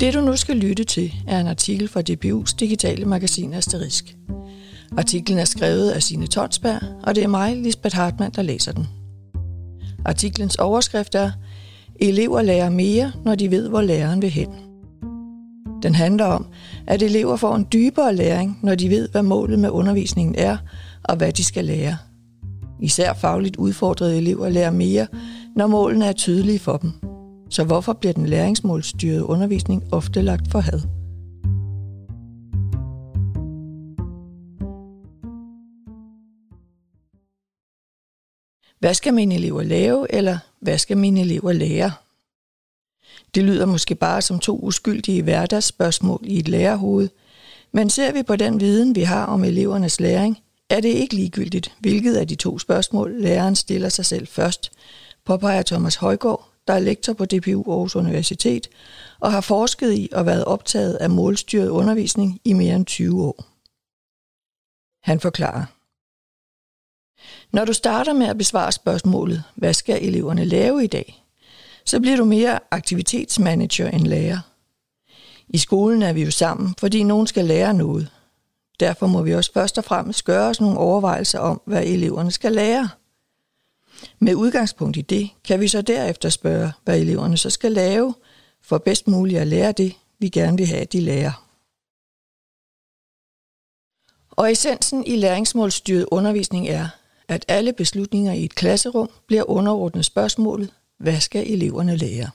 Det du nu skal lytte til er en artikel fra DPU's digitale magasin Asterisk. Artiklen er skrevet af Sine Tonsberg, og det er mig, Lisbeth Hartmann, der læser den. Artiklens overskrift er Elever lærer mere, når de ved, hvor læreren vil hen. Den handler om, at elever får en dybere læring, når de ved, hvad målet med undervisningen er, og hvad de skal lære. Især fagligt udfordrede elever lærer mere, når målene er tydelige for dem. Så hvorfor bliver den læringsmålstyrede undervisning ofte lagt for had? Hvad skal mine elever lave, eller hvad skal mine elever lære? Det lyder måske bare som to uskyldige hverdagsspørgsmål i et lærerhoved, men ser vi på den viden, vi har om elevernes læring, er det ikke ligegyldigt, hvilket af de to spørgsmål læreren stiller sig selv først, påpeger Thomas Højgaard, der er lektor på DPU Aarhus Universitet og har forsket i og været optaget af målstyret undervisning i mere end 20 år. Han forklarer. Når du starter med at besvare spørgsmålet, hvad skal eleverne lave i dag, så bliver du mere aktivitetsmanager end lærer. I skolen er vi jo sammen, fordi nogen skal lære noget. Derfor må vi også først og fremmest gøre os nogle overvejelser om, hvad eleverne skal lære. Med udgangspunkt i det, kan vi så derefter spørge, hvad eleverne så skal lave, for bedst muligt at lære det, vi gerne vil have, at de lærer. Og essensen i læringsmålstyret undervisning er, at alle beslutninger i et klasserum bliver underordnet spørgsmålet, hvad skal eleverne lære?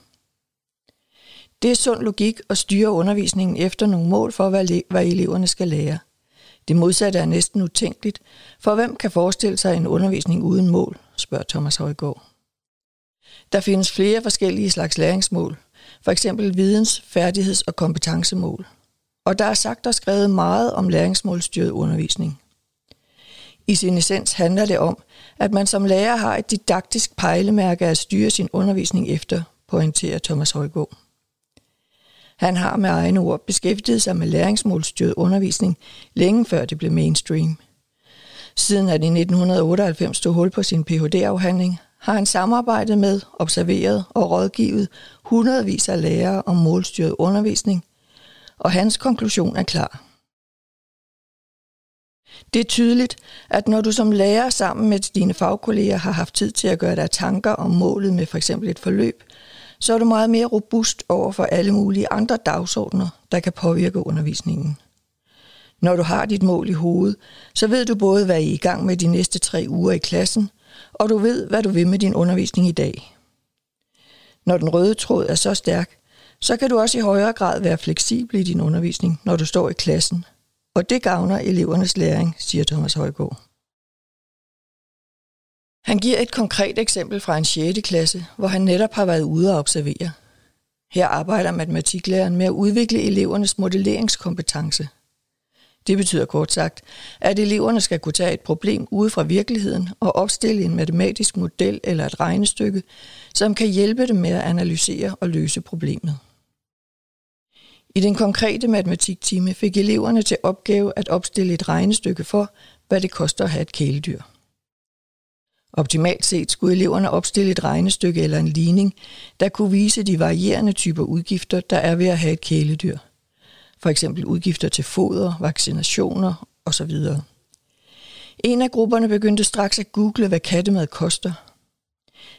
Det er sund logik at styre undervisningen efter nogle mål for, hvad eleverne skal lære. Det modsatte er næsten utænkeligt, for hvem kan forestille sig en undervisning uden mål, spørger Thomas Højgaard. Der findes flere forskellige slags læringsmål, for eksempel videns-, færdigheds- og kompetencemål. Og der er sagt og skrevet meget om læringsmålstyret undervisning. I sin essens handler det om, at man som lærer har et didaktisk pejlemærke at styre sin undervisning efter, pointerer Thomas Højgaard. Han har med egne ord beskæftiget sig med læringsmålstyret undervisning længe før det blev mainstream. Siden han i 1998 stod hul på sin Ph.D.-afhandling, har han samarbejdet med, observeret og rådgivet hundredvis af lærere om målstyret undervisning, og hans konklusion er klar. Det er tydeligt, at når du som lærer sammen med dine fagkolleger har haft tid til at gøre dig tanker om målet med f.eks. et forløb, så er du meget mere robust over for alle mulige andre dagsordner, der kan påvirke undervisningen. Når du har dit mål i hovedet, så ved du både, hvad I er i gang med de næste tre uger i klassen, og du ved, hvad du vil med din undervisning i dag. Når den røde tråd er så stærk, så kan du også i højere grad være fleksibel i din undervisning, når du står i klassen. Og det gavner elevernes læring, siger Thomas Højgaard. Han giver et konkret eksempel fra en 6. klasse, hvor han netop har været ude og observere. Her arbejder matematiklæreren med at udvikle elevernes modelleringskompetence. Det betyder kort sagt, at eleverne skal kunne tage et problem ude fra virkeligheden og opstille en matematisk model eller et regnestykke, som kan hjælpe dem med at analysere og løse problemet. I den konkrete matematiktime fik eleverne til opgave at opstille et regnestykke for, hvad det koster at have et kæledyr. Optimalt set skulle eleverne opstille et regnestykke eller en ligning, der kunne vise de varierende typer udgifter, der er ved at have et kæledyr. For eksempel udgifter til foder, vaccinationer osv. En af grupperne begyndte straks at google, hvad kattemad koster.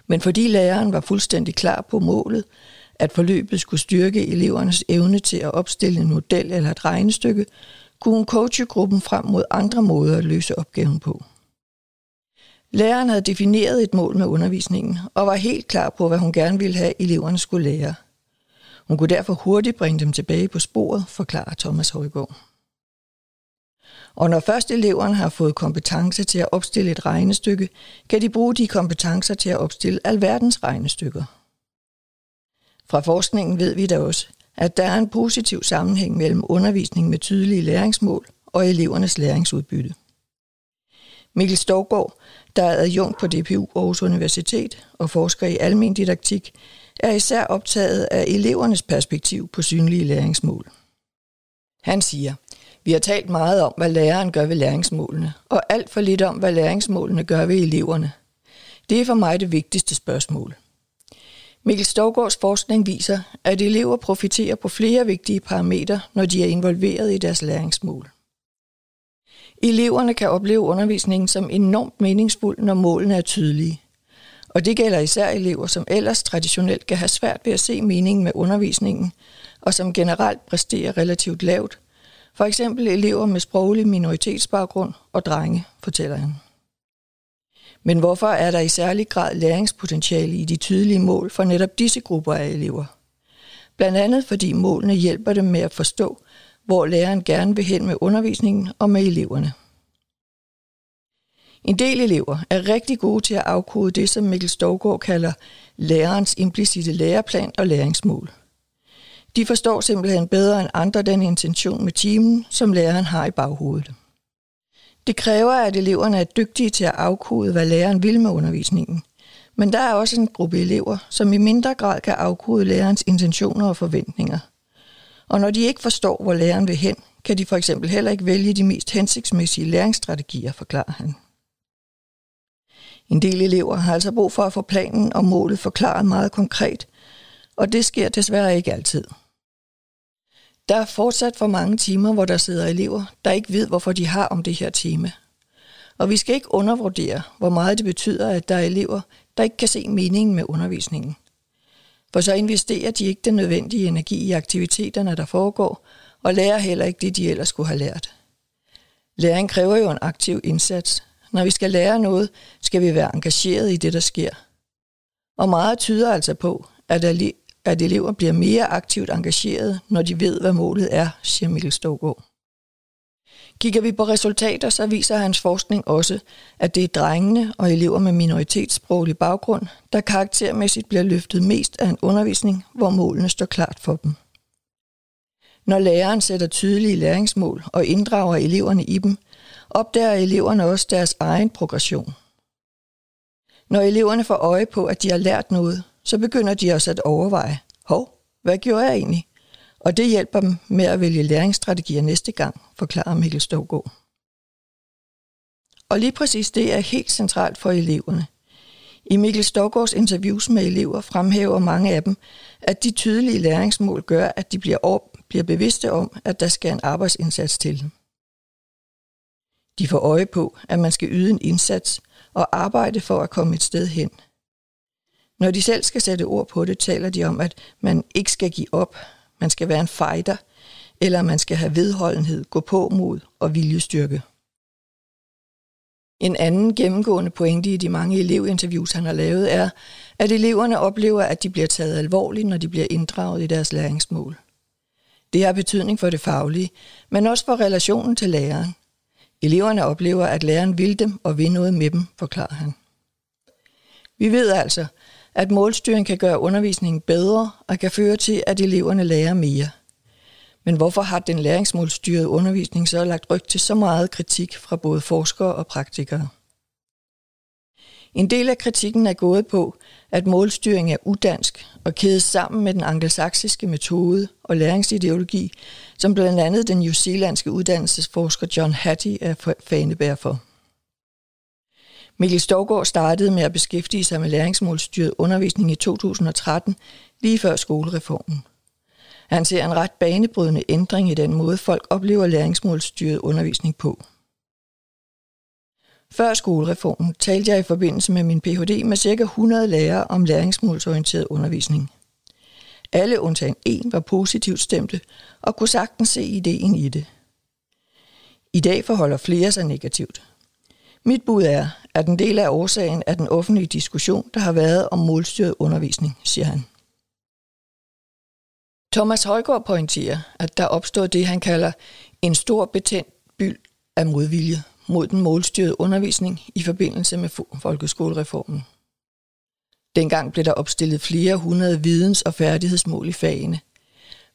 Men fordi læreren var fuldstændig klar på målet, at forløbet skulle styrke elevernes evne til at opstille en model eller et regnestykke, kunne hun coache gruppen frem mod andre måder at løse opgaven på. Læreren havde defineret et mål med undervisningen og var helt klar på, hvad hun gerne ville have, eleverne skulle lære. Hun kunne derfor hurtigt bringe dem tilbage på sporet, forklarer Thomas Højgaard. Og når først eleverne har fået kompetence til at opstille et regnestykke, kan de bruge de kompetencer til at opstille alverdens regnestykker. Fra forskningen ved vi da også, at der er en positiv sammenhæng mellem undervisning med tydelige læringsmål og elevernes læringsudbytte. Mikkel Storgård, der er adjunkt på DPU Aarhus Universitet og forsker i almen didaktik, er især optaget af elevernes perspektiv på synlige læringsmål. Han siger, vi har talt meget om, hvad læreren gør ved læringsmålene, og alt for lidt om, hvad læringsmålene gør ved eleverne. Det er for mig det vigtigste spørgsmål. Mikkel Stovgårds forskning viser, at elever profiterer på flere vigtige parametre, når de er involveret i deres læringsmål. Eleverne kan opleve undervisningen som enormt meningsfuld, når målene er tydelige. Og det gælder især elever, som ellers traditionelt kan have svært ved at se meningen med undervisningen, og som generelt præsterer relativt lavt. For eksempel elever med sproglig minoritetsbaggrund og drenge, fortæller han. Men hvorfor er der i særlig grad læringspotentiale i de tydelige mål for netop disse grupper af elever? Blandt andet fordi målene hjælper dem med at forstå, hvor læreren gerne vil hen med undervisningen og med eleverne. En del elever er rigtig gode til at afkode det, som Mikkel Stovgaard kalder lærerens implicite læreplan og læringsmål. De forstår simpelthen bedre end andre den intention med timen, som læreren har i baghovedet. Det kræver, at eleverne er dygtige til at afkode, hvad læreren vil med undervisningen. Men der er også en gruppe elever, som i mindre grad kan afkode lærerens intentioner og forventninger. Og når de ikke forstår, hvor læreren vil hen, kan de for eksempel heller ikke vælge de mest hensigtsmæssige læringsstrategier, forklarer han. En del elever har altså brug for at få planen og målet forklaret meget konkret, og det sker desværre ikke altid. Der er fortsat for mange timer, hvor der sidder elever, der ikke ved, hvorfor de har om det her tema. Og vi skal ikke undervurdere, hvor meget det betyder, at der er elever, der ikke kan se meningen med undervisningen. For så investerer de ikke den nødvendige energi i aktiviteterne, der foregår, og lærer heller ikke det, de ellers skulle have lært. Læring kræver jo en aktiv indsats. Når vi skal lære noget, skal vi være engageret i det, der sker. Og meget tyder altså på, at at elever bliver mere aktivt engageret, når de ved, hvad målet er, siger Mikkel Stogård. Kigger vi på resultater, så viser hans forskning også, at det er drengene og elever med minoritetssproglig baggrund, der karaktermæssigt bliver løftet mest af en undervisning, hvor målene står klart for dem. Når læreren sætter tydelige læringsmål og inddrager eleverne i dem, opdager eleverne også deres egen progression. Når eleverne får øje på, at de har lært noget, så begynder de også at overveje, hov, hvad gjorde jeg egentlig? Og det hjælper dem med at vælge læringsstrategier næste gang, forklarer Mikkel Stovgaard. Og lige præcis det er helt centralt for eleverne. I Mikkel Stovgaards interviews med elever fremhæver mange af dem, at de tydelige læringsmål gør, at de bliver, op, bliver bevidste om, at der skal en arbejdsindsats til. De får øje på, at man skal yde en indsats og arbejde for at komme et sted hen – når de selv skal sætte ord på det, taler de om, at man ikke skal give op, man skal være en fighter, eller man skal have vedholdenhed, gå på mod og viljestyrke. En anden gennemgående pointe i de mange elevinterviews, han har lavet, er, at eleverne oplever, at de bliver taget alvorligt, når de bliver inddraget i deres læringsmål. Det har betydning for det faglige, men også for relationen til læreren. Eleverne oplever, at læreren vil dem og vil noget med dem, forklarer han. Vi ved altså, at målstyring kan gøre undervisningen bedre og kan føre til, at eleverne lærer mere. Men hvorfor har den læringsmålstyrede undervisning så lagt ryg til så meget kritik fra både forskere og praktikere? En del af kritikken er gået på, at målstyring er udansk og kædes sammen med den angelsaksiske metode og læringsideologi, som blandt andet den newzealandske uddannelsesforsker John Hattie er fanebær for. Mikkel Stovgaard startede med at beskæftige sig med læringsmålstyret undervisning i 2013, lige før skolereformen. Han ser en ret banebrydende ændring i den måde, folk oplever læringsmålstyret undervisning på. Før skolereformen talte jeg i forbindelse med min Ph.D. med ca. 100 lærere om læringsmålsorienteret undervisning. Alle undtagen en var positivt stemte og kunne sagtens se ideen i det. I dag forholder flere sig negativt. Mit bud er, at en del af årsagen er den offentlige diskussion, der har været om målstyret undervisning, siger han. Thomas Højgaard pointerer, at der opstår det, han kalder en stor betændt byld af modvilje mod den målstyrede undervisning i forbindelse med folkeskolereformen. Dengang blev der opstillet flere hundrede videns- og færdighedsmål i fagene.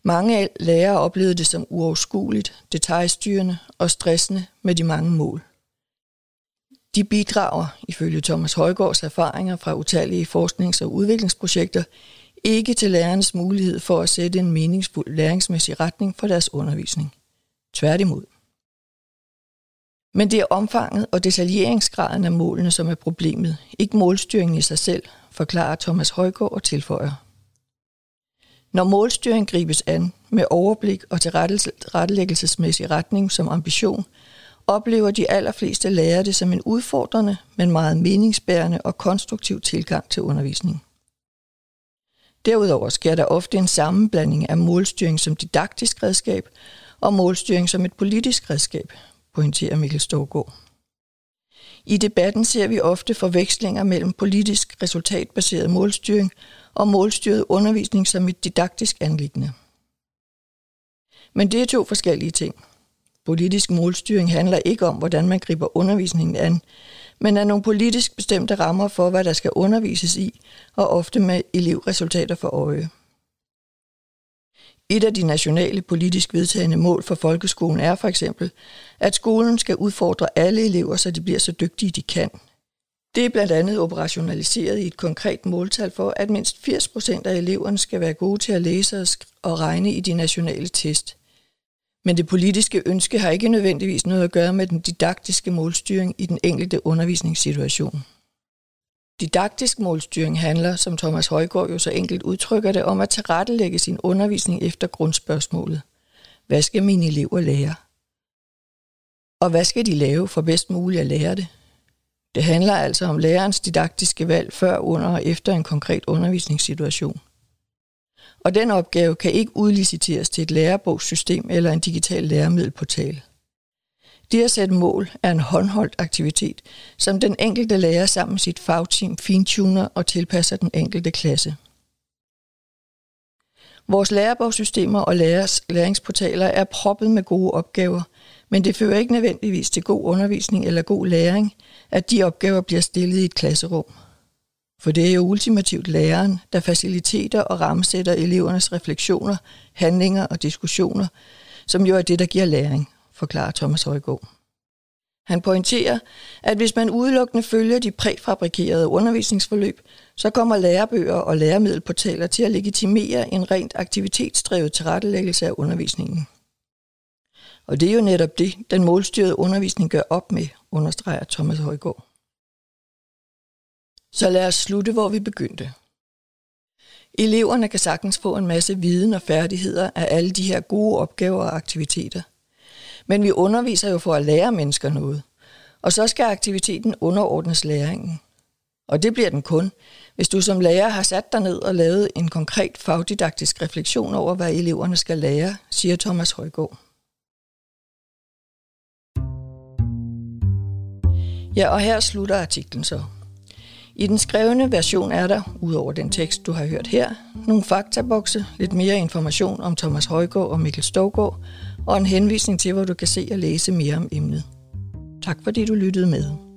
Mange lærere oplevede det som uoverskueligt, detaljstyrende og stressende med de mange mål. De bidrager, ifølge Thomas Højgaards erfaringer fra utallige forsknings- og udviklingsprojekter, ikke til lærernes mulighed for at sætte en meningsfuld læringsmæssig retning for deres undervisning. Tværtimod. Men det er omfanget og detaljeringsgraden af målene, som er problemet, ikke målstyringen i sig selv, forklarer Thomas Højgaard og tilføjer. Når målstyring gribes an med overblik og tilrettelæggelsesmæssig retning som ambition, oplever de allerfleste lærere det som en udfordrende, men meget meningsbærende og konstruktiv tilgang til undervisning. Derudover sker der ofte en sammenblanding af målstyring som didaktisk redskab og målstyring som et politisk redskab, pointerer Mikkel Storgård. I debatten ser vi ofte forvekslinger mellem politisk resultatbaseret målstyring og målstyret undervisning som et didaktisk anlæggende. Men det er to forskellige ting. Politisk målstyring handler ikke om, hvordan man griber undervisningen an, men er nogle politisk bestemte rammer for, hvad der skal undervises i, og ofte med elevresultater for øje. Et af de nationale politisk vedtagende mål for folkeskolen er for eksempel, at skolen skal udfordre alle elever, så de bliver så dygtige de kan. Det er blandt andet operationaliseret i et konkret måltal for, at mindst 80 procent af eleverne skal være gode til at læse og regne i de nationale test. Men det politiske ønske har ikke nødvendigvis noget at gøre med den didaktiske målstyring i den enkelte undervisningssituation. Didaktisk målstyring handler, som Thomas Højgaard jo så enkelt udtrykker det, om at tilrettelægge sin undervisning efter grundspørgsmålet. Hvad skal mine elever lære? Og hvad skal de lave for bedst muligt at lære det? Det handler altså om lærerens didaktiske valg før, under og efter en konkret undervisningssituation. Og den opgave kan ikke udliciteres til et lærebogssystem eller en digital læremiddelportal. Det at sætte mål er en håndholdt aktivitet, som den enkelte lærer sammen med sit fagteam fintuner og tilpasser den enkelte klasse. Vores lærebogssystemer og lærers læringsportaler er proppet med gode opgaver, men det fører ikke nødvendigvis til god undervisning eller god læring, at de opgaver bliver stillet i et klasserum. For det er jo ultimativt læreren, der faciliteter og rammesætter elevernes refleksioner, handlinger og diskussioner, som jo er det, der giver læring forklarer Thomas Højgaard. Han pointerer, at hvis man udelukkende følger de præfabrikerede undervisningsforløb, så kommer lærebøger og læremiddelportaler til at legitimere en rent aktivitetsdrevet tilrettelæggelse af undervisningen. Og det er jo netop det, den målstyrede undervisning gør op med, understreger Thomas Højgaard. Så lad os slutte, hvor vi begyndte. Eleverne kan sagtens få en masse viden og færdigheder af alle de her gode opgaver og aktiviteter. Men vi underviser jo for at lære mennesker noget. Og så skal aktiviteten underordnes læringen. Og det bliver den kun, hvis du som lærer har sat dig ned og lavet en konkret fagdidaktisk refleksion over, hvad eleverne skal lære, siger Thomas Højgaard. Ja, og her slutter artiklen så. I den skrevne version er der, udover den tekst, du har hørt her, nogle faktabokse, lidt mere information om Thomas Højgaard og Mikkel Stovgaard, og en henvisning til, hvor du kan se og læse mere om emnet. Tak fordi du lyttede med.